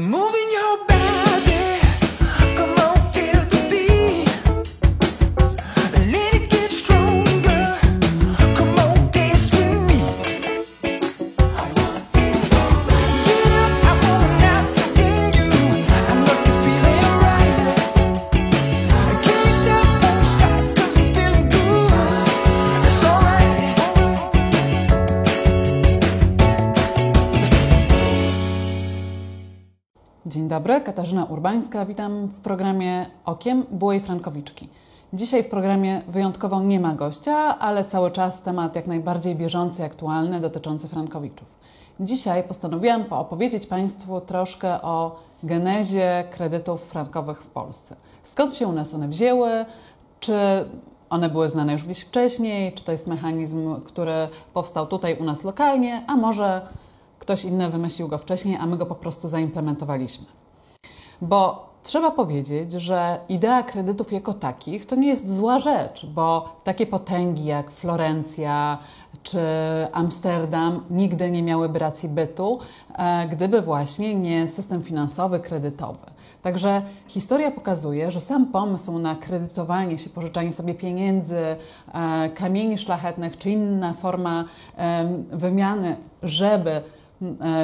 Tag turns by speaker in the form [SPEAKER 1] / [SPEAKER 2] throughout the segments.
[SPEAKER 1] Moving
[SPEAKER 2] Dzień dobry, Katarzyna Urbańska. Witam w programie Okiem byłej Frankowiczki. Dzisiaj w programie wyjątkowo nie ma gościa, ale cały czas temat jak najbardziej bieżący aktualny dotyczący Frankowiczów. Dzisiaj postanowiłam opowiedzieć Państwu troszkę o genezie kredytów frankowych w Polsce. Skąd się u nas one wzięły? Czy one były znane już gdzieś wcześniej? Czy to jest mechanizm, który powstał tutaj u nas lokalnie? A może ktoś inny wymyślił go wcześniej, a my go po prostu zaimplementowaliśmy. Bo trzeba powiedzieć, że idea kredytów jako takich to nie jest zła rzecz, bo takie potęgi jak Florencja czy Amsterdam nigdy nie miałyby racji bytu, e, gdyby właśnie nie system finansowy kredytowy. Także historia pokazuje, że sam pomysł na kredytowanie się, pożyczanie sobie pieniędzy, e, kamieni szlachetnych czy inna forma wymiany, żeby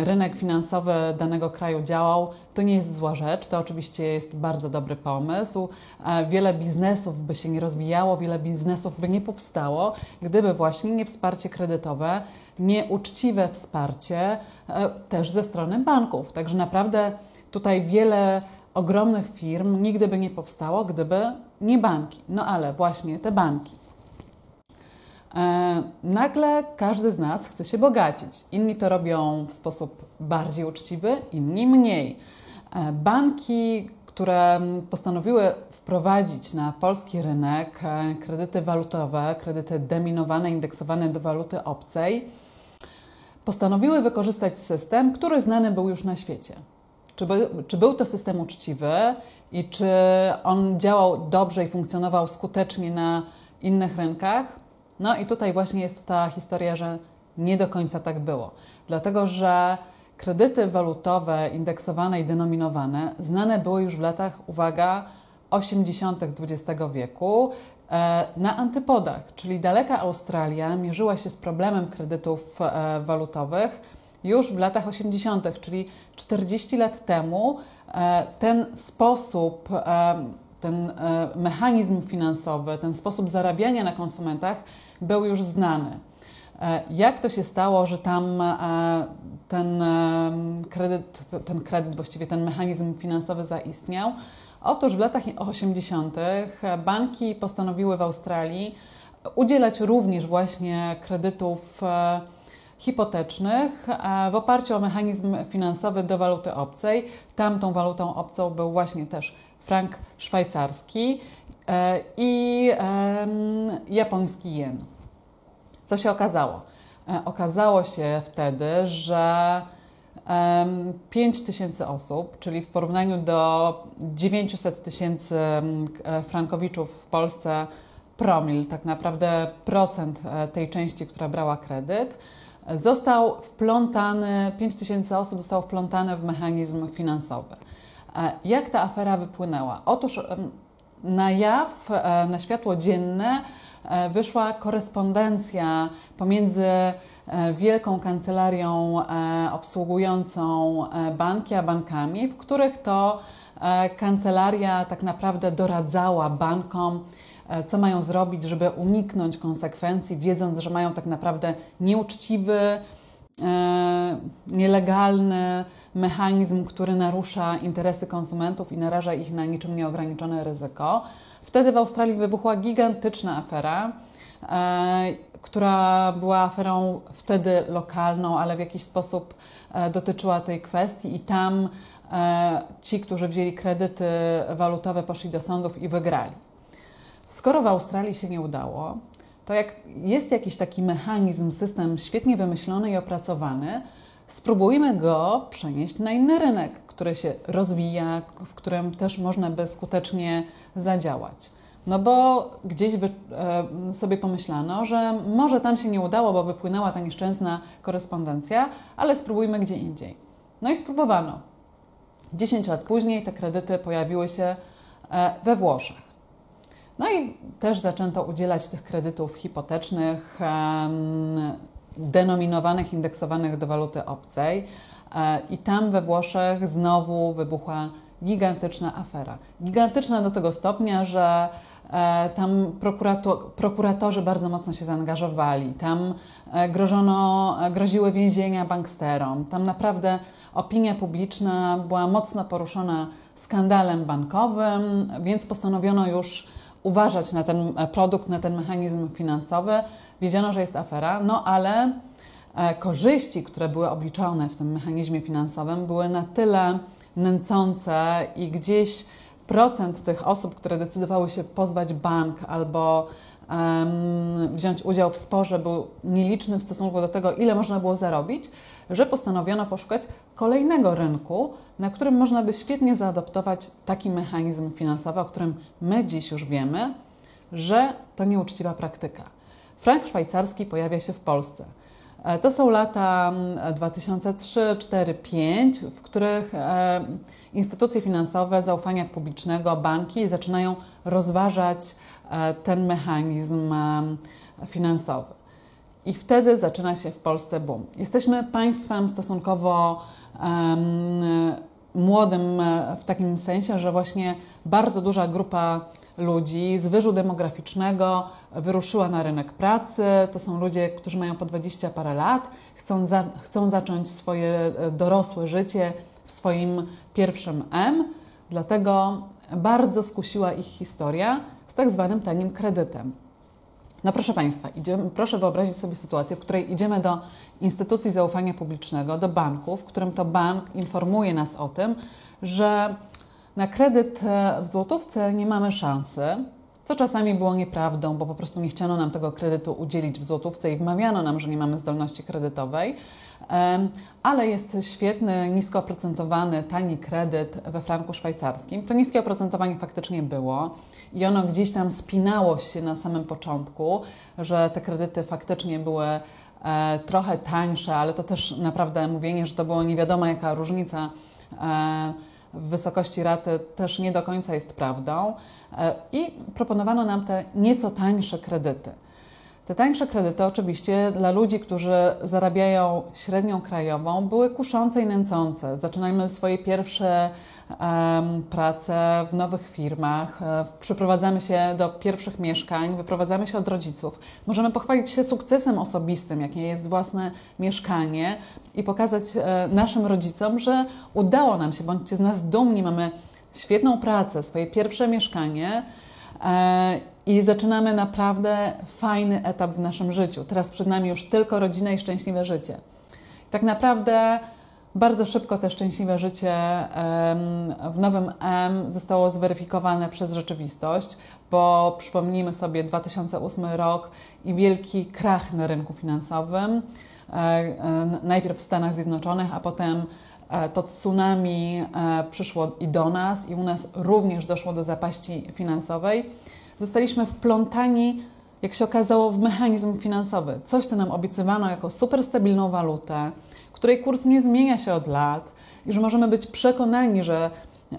[SPEAKER 2] rynek finansowy danego kraju działał, to nie jest zła rzecz. To oczywiście jest bardzo dobry pomysł. E, Wiele biznesów by się nie rozwijało, wiele biznesów by nie powstało, gdyby właśnie nie wsparcie kredytowe, nie uczciwe wsparcie e, też ze strony banków. Także naprawdę tutaj wiele ogromnych firm nigdy by nie powstało, gdyby nie banki. No ale właśnie te banki. E, Nagle każdy z nas chce się bogacić. Inni to robią w sposób bardziej uczciwy, inni mniej. E, Banki, które postanowiły wprowadzić na polski rynek e, kredyty walutowe, kredyty deminowane, indeksowane do waluty obcej, postanowiły wykorzystać system, który znany był już na świecie. Czy, by, czy był to system uczciwy i czy on działał dobrze i funkcjonował skutecznie na innych rynkach? No i tutaj właśnie jest ta historia, że nie do końca tak było. Dlatego, że kredyty walutowe indeksowane i denominowane znane były już w latach, uwaga, 80. XX wieku e, na antypodach, czyli daleka Australia mierzyła się z problemem kredytów e, walutowych już w latach 80., czyli 40 lat temu e, ten sposób, ten mechanizm finansowy, ten sposób zarabiania na konsumentach był już znany. E, Jak to się stało, że tam e, ten e, kredyt, ten kredyt, właściwie ten mechanizm finansowy zaistniał? Otóż w latach 80. banki postanowiły w Australii udzielać również właśnie kredytów hipotecznych w oparciu o mechanizm finansowy do waluty obcej. Tamtą walutą obcą był właśnie też frank szwajcarski i em, japoński jen. Co się okazało? E, Okazało się wtedy, że em, 5 tysięcy osób, czyli w porównaniu do 900 tysięcy e, frankowiczów w Polsce, promil, tak naprawdę procent e, tej części, która brała kredyt, e, został wplątany, 5 tysięcy osób zostało wplątane w mechanizm finansowy. E, Jak ta afera wypłynęła? Otóż na jaw, e, na światło dzienne e, wyszła korespondencja pomiędzy e, wielką kancelarią obsługującą banki a bankami, w których to kancelaria tak naprawdę doradzała bankom, co mają zrobić, żeby uniknąć konsekwencji, wiedząc, że mają tak naprawdę nieuczciwy, nielegalny mechanizm, który narusza interesy konsumentów i naraża ich na niczym nieograniczone ryzyko. Wtedy w Australii wybuchła gigantyczna afera, e, która była aferą wtedy lokalną, ale w jakiś sposób e, dotyczyła tej kwestii i tam e, ci, którzy wzięli kredyty walutowe, poszli do sądów i wygrali. Skoro w Australii się nie udało, to jak jest jakiś taki mechanizm, system świetnie wymyślony i opracowany, spróbujmy go przenieść na inny rynek, który się rozwija, w którym też można by skutecznie zadziałać. No bo gdzieś e, sobie pomyślano, że może tam się nie udało, bo wypłynęła ta nieszczęsna korespondencja, ale spróbujmy gdzie indziej. No i spróbowano. 10 lat później te kredyty pojawiły się e, we Włoszech. No i też zaczęto udzielać tych kredytów hipotecznych, denominowanych, indeksowanych do waluty obcej. E, I tam we Włoszech znowu wybuchła gigantyczna afera. Gigantyczna do tego stopnia, że e, tam prokuratorzy bardzo mocno się zaangażowali, tam e, grożono, groziły więzienia banksterom, tam naprawdę opinia publiczna była mocno poruszona skandalem bankowym, więc postanowiono już uważać na ten produkt, na ten mechanizm finansowy. Wiedziano, że jest afera, no ale E, korzyści, które były obliczone w tym mechanizmie finansowym, były na tyle nęcące i gdzieś procent tych osób, które decydowały się pozwać bank albo um, wziąć udział w sporze, był nieliczny w stosunku do tego, ile można było zarobić, że postanowiono poszukać kolejnego rynku, na którym można by świetnie zaadoptować taki mechanizm finansowy, o którym my dziś już wiemy, że to nieuczciwa praktyka. Frank szwajcarski pojawia się w Polsce. E, to są lata 2003, 4, 5, w których e, instytucje finansowe zaufania publicznego, banki zaczynają rozważać e, ten mechanizm finansowy. I wtedy zaczyna się w Polsce boom. Jesteśmy państwem stosunkowo młodym w takim sensie, że właśnie bardzo duża grupa ludzi z wyżu demograficznego wyruszyła na rynek pracy. To są ludzie, którzy mają po 20 parę lat, chcą, za, chcą zacząć swoje e, dorosłe życie w swoim pierwszym M, dlatego bardzo skusiła ich historia z tak zwanym tanim kredytem. No proszę Państwa, idziemy, proszę wyobrazić sobie sytuację, w której idziemy do instytucji zaufania publicznego, do banku, w którym to bank informuje nas o tym, że na kredyt e, w złotówce nie mamy szansy, co czasami było nieprawdą, bo po prostu nie chciano nam tego kredytu udzielić w złotówce i wmawiano nam, że nie mamy zdolności kredytowej. Ale jest świetny, nisko oprocentowany, tani kredyt we franku szwajcarskim. To niskie oprocentowanie faktycznie było i ono gdzieś tam spinało się na samym początku, że te kredyty faktycznie były e, trochę tańsze, ale to też naprawdę mówienie, że to było nie wiadomo jaka różnica e, w wysokości raty też nie do końca jest prawdą e, i proponowano nam te nieco tańsze kredyty. Te tańsze kredyty, oczywiście, dla ludzi, którzy zarabiają średnią krajową, były kuszące i nęcące. Zaczynajmy swoje pierwsze um, prace w nowych firmach, e, przyprowadzamy się do pierwszych mieszkań, wyprowadzamy się od rodziców. Możemy pochwalić się sukcesem osobistym, jakie jest własne mieszkanie i pokazać e, naszym rodzicom, że udało nam się, bądźcie z nas dumni, mamy świetną pracę, swoje pierwsze mieszkanie. E, i zaczynamy naprawdę fajny etap w naszym życiu. Teraz przed nami już tylko rodzina i szczęśliwe życie. Tak naprawdę bardzo szybko te szczęśliwe życie w nowym M zostało zweryfikowane przez rzeczywistość, bo przypomnijmy sobie 2008 rok i wielki krach na rynku finansowym. E, e, najpierw w Stanach Zjednoczonych, a potem e, to tsunami przyszło i do nas, i u nas również doszło do zapaści finansowej zostaliśmy wplątani, jak się okazało, w mechanizm finansowy. Coś, co nam obiecywano jako super stabilną walutę, której kurs nie zmienia się od lat i że możemy być przekonani, że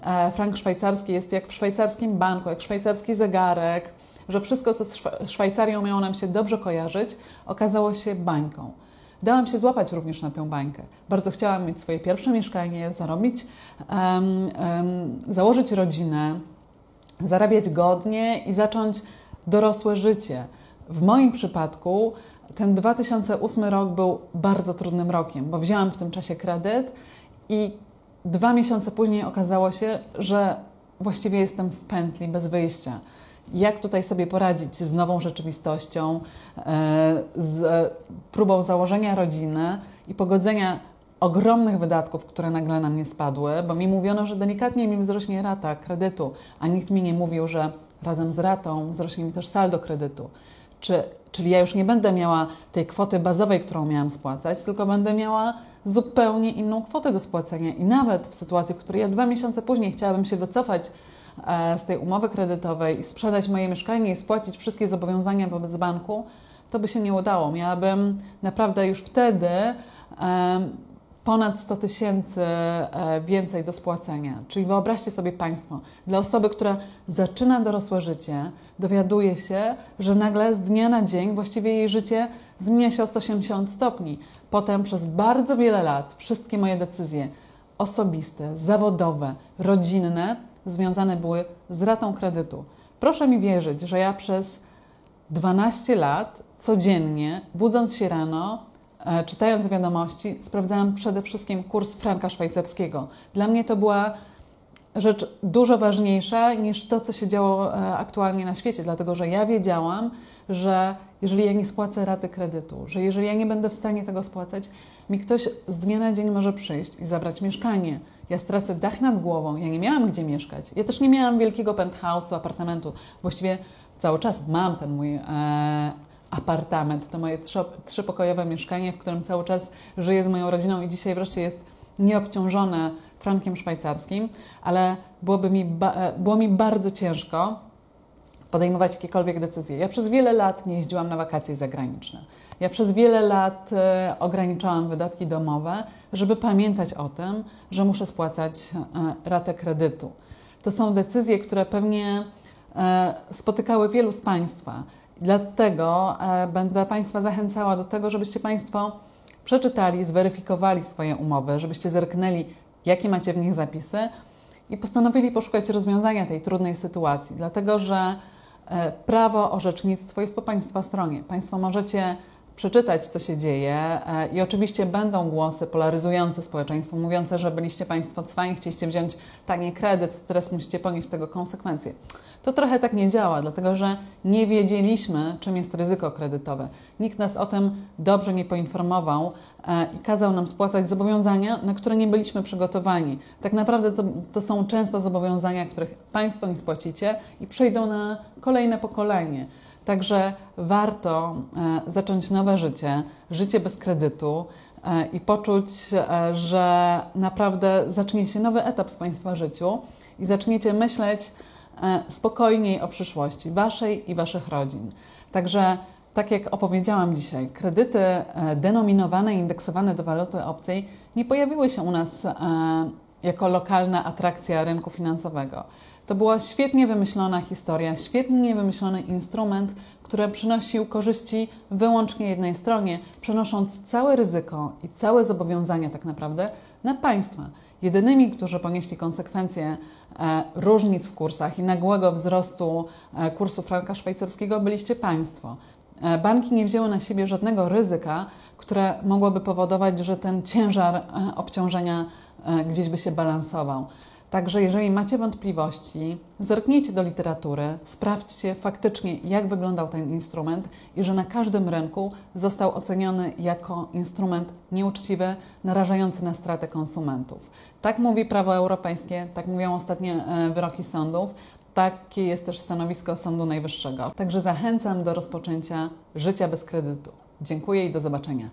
[SPEAKER 2] e, frank szwajcarski jest jak w szwajcarskim banku, jak szwajcarski zegarek, że wszystko, co z Szwajcarią miało nam się dobrze kojarzyć, okazało się bańką. Dałam się złapać również na tę bańkę. Bardzo chciałam mieć swoje pierwsze mieszkanie, zarobić, um, um, założyć rodzinę, zarabiać godnie i zacząć dorosłe życie. W moim przypadku ten 2008 rok był bardzo trudnym rokiem, bo wzięłam w tym czasie kredyt i dwa miesiące później okazało się, że właściwie jestem w pętli bez wyjścia. Jak tutaj sobie poradzić z nową rzeczywistością, e, z próbą założenia rodziny i pogodzenia ogromnych wydatków, które nagle na mnie spadły, bo mi mówiono, że delikatnie mi wzrośnie rata kredytu, a nikt mi nie mówił, że razem z ratą wzrośnie mi też saldo kredytu. Czy, czyli ja już nie będę miała tej kwoty bazowej, którą miałam spłacać, tylko będę miała zupełnie inną kwotę do spłacenia. I nawet w sytuacji, w której ja dwa miesiące później chciałabym się wycofać e, z tej umowy kredytowej i sprzedać moje mieszkanie i spłacić wszystkie zobowiązania wobec banku, to by się nie udało. Miałabym naprawdę już wtedy ponad 100 tysięcy e, więcej do spłacenia. Czyli wyobraźcie sobie Państwo, dla osoby, która zaczyna dorosłe życie, dowiaduje się, że nagle z dnia na dzień właściwie jej życie zmienia się o 180 stopni. Potem przez bardzo wiele lat wszystkie moje decyzje osobiste, zawodowe, rodzinne związane były z ratą kredytu. Proszę mi wierzyć, że ja przez 12 lat codziennie, budząc się rano, czytając wiadomości, sprawdzałam przede wszystkim kurs franka szwajcarskiego. Dla mnie to była rzecz dużo ważniejsza niż to, co się działo e, aktualnie na świecie, dlatego że ja wiedziałam, że jeżeli ja nie spłacę raty kredytu, że jeżeli ja nie będę w stanie tego spłacać, mi ktoś z dnia na dzień może przyjść i zabrać mieszkanie. Ja stracę dach nad głową, ja nie miałam gdzie mieszkać. Ja też nie miałam wielkiego penthouse'u, apartamentu. Właściwie cały czas mam ten mój e, apartament, to moje trzy, trzypokojowe mieszkanie, w którym cały czas żyję z moją rodziną i dzisiaj wreszcie jest nieobciążone frankiem szwajcarskim, ale byłoby mi, ba, było mi bardzo ciężko podejmować jakiekolwiek decyzje. Ja przez wiele lat nie jeździłam na wakacje zagraniczne. Ja przez wiele lat e, ograniczałam wydatki domowe, żeby pamiętać o tym, że muszę spłacać e, ratę kredytu. To są decyzje, które pewnie e, spotykały wielu z Państwa. Dlatego będę Państwa zachęcała do tego, żebyście Państwo przeczytali, zweryfikowali swoje umowy, żebyście zerknęli, jakie macie w nich zapisy i postanowili poszukać rozwiązania tej trudnej sytuacji, dlatego że E, prawo orzecznictwo jest po Państwa stronie. Państwo możecie przeczytać, co się dzieje e, i oczywiście będą głosy polaryzujące społeczeństwo, mówiące, że byliście Państwo cwani, chcieliście wziąć tani kredyt, teraz musicie ponieść tego konsekwencje. To trochę tak nie działa, dlatego że nie wiedzieliśmy, czym jest ryzyko kredytowe. Nikt nas o tym dobrze nie poinformował e, i kazał nam spłacać zobowiązania, na które nie byliśmy przygotowani. Tak naprawdę to, to są często zobowiązania, których Państwo nie spłacicie i przejdą na kolejne pokolenie. Także warto e, zacząć nowe życie, życie bez kredytu e, i poczuć, że naprawdę zacznie się nowy etap w Państwa życiu i zaczniecie myśleć, spokojniej o przyszłości Waszej i Waszych rodzin. Także, tak jak opowiedziałam dzisiaj, kredyty e, denominowane i indeksowane do waluty obcej nie pojawiły się u nas e, jako lokalna atrakcja rynku finansowego. To była świetnie wymyślona historia, świetnie wymyślony instrument, który przynosił korzyści wyłącznie jednej stronie, przenosząc całe ryzyko i całe zobowiązania tak naprawdę na państwa. Jedynymi, którzy ponieśli konsekwencje e, różnic w kursach i nagłego wzrostu e, kursu franka szwajcarskiego byliście Państwo. E, banki nie wzięły na siebie żadnego ryzyka, które mogłoby powodować, że ten ciężar obciążenia gdzieś by się balansował. Także jeżeli macie wątpliwości, zerknijcie do literatury, sprawdźcie faktycznie, jak wyglądał ten instrument i że na każdym rynku został oceniony jako instrument nieuczciwy, narażający na stratę konsumentów. Tak mówi prawo europejskie, tak mówią ostatnie e, wyroki sądów. Takie jest też stanowisko Sądu Najwyższego. Także zachęcam do rozpoczęcia życia bez kredytu. Dziękuję i do zobaczenia.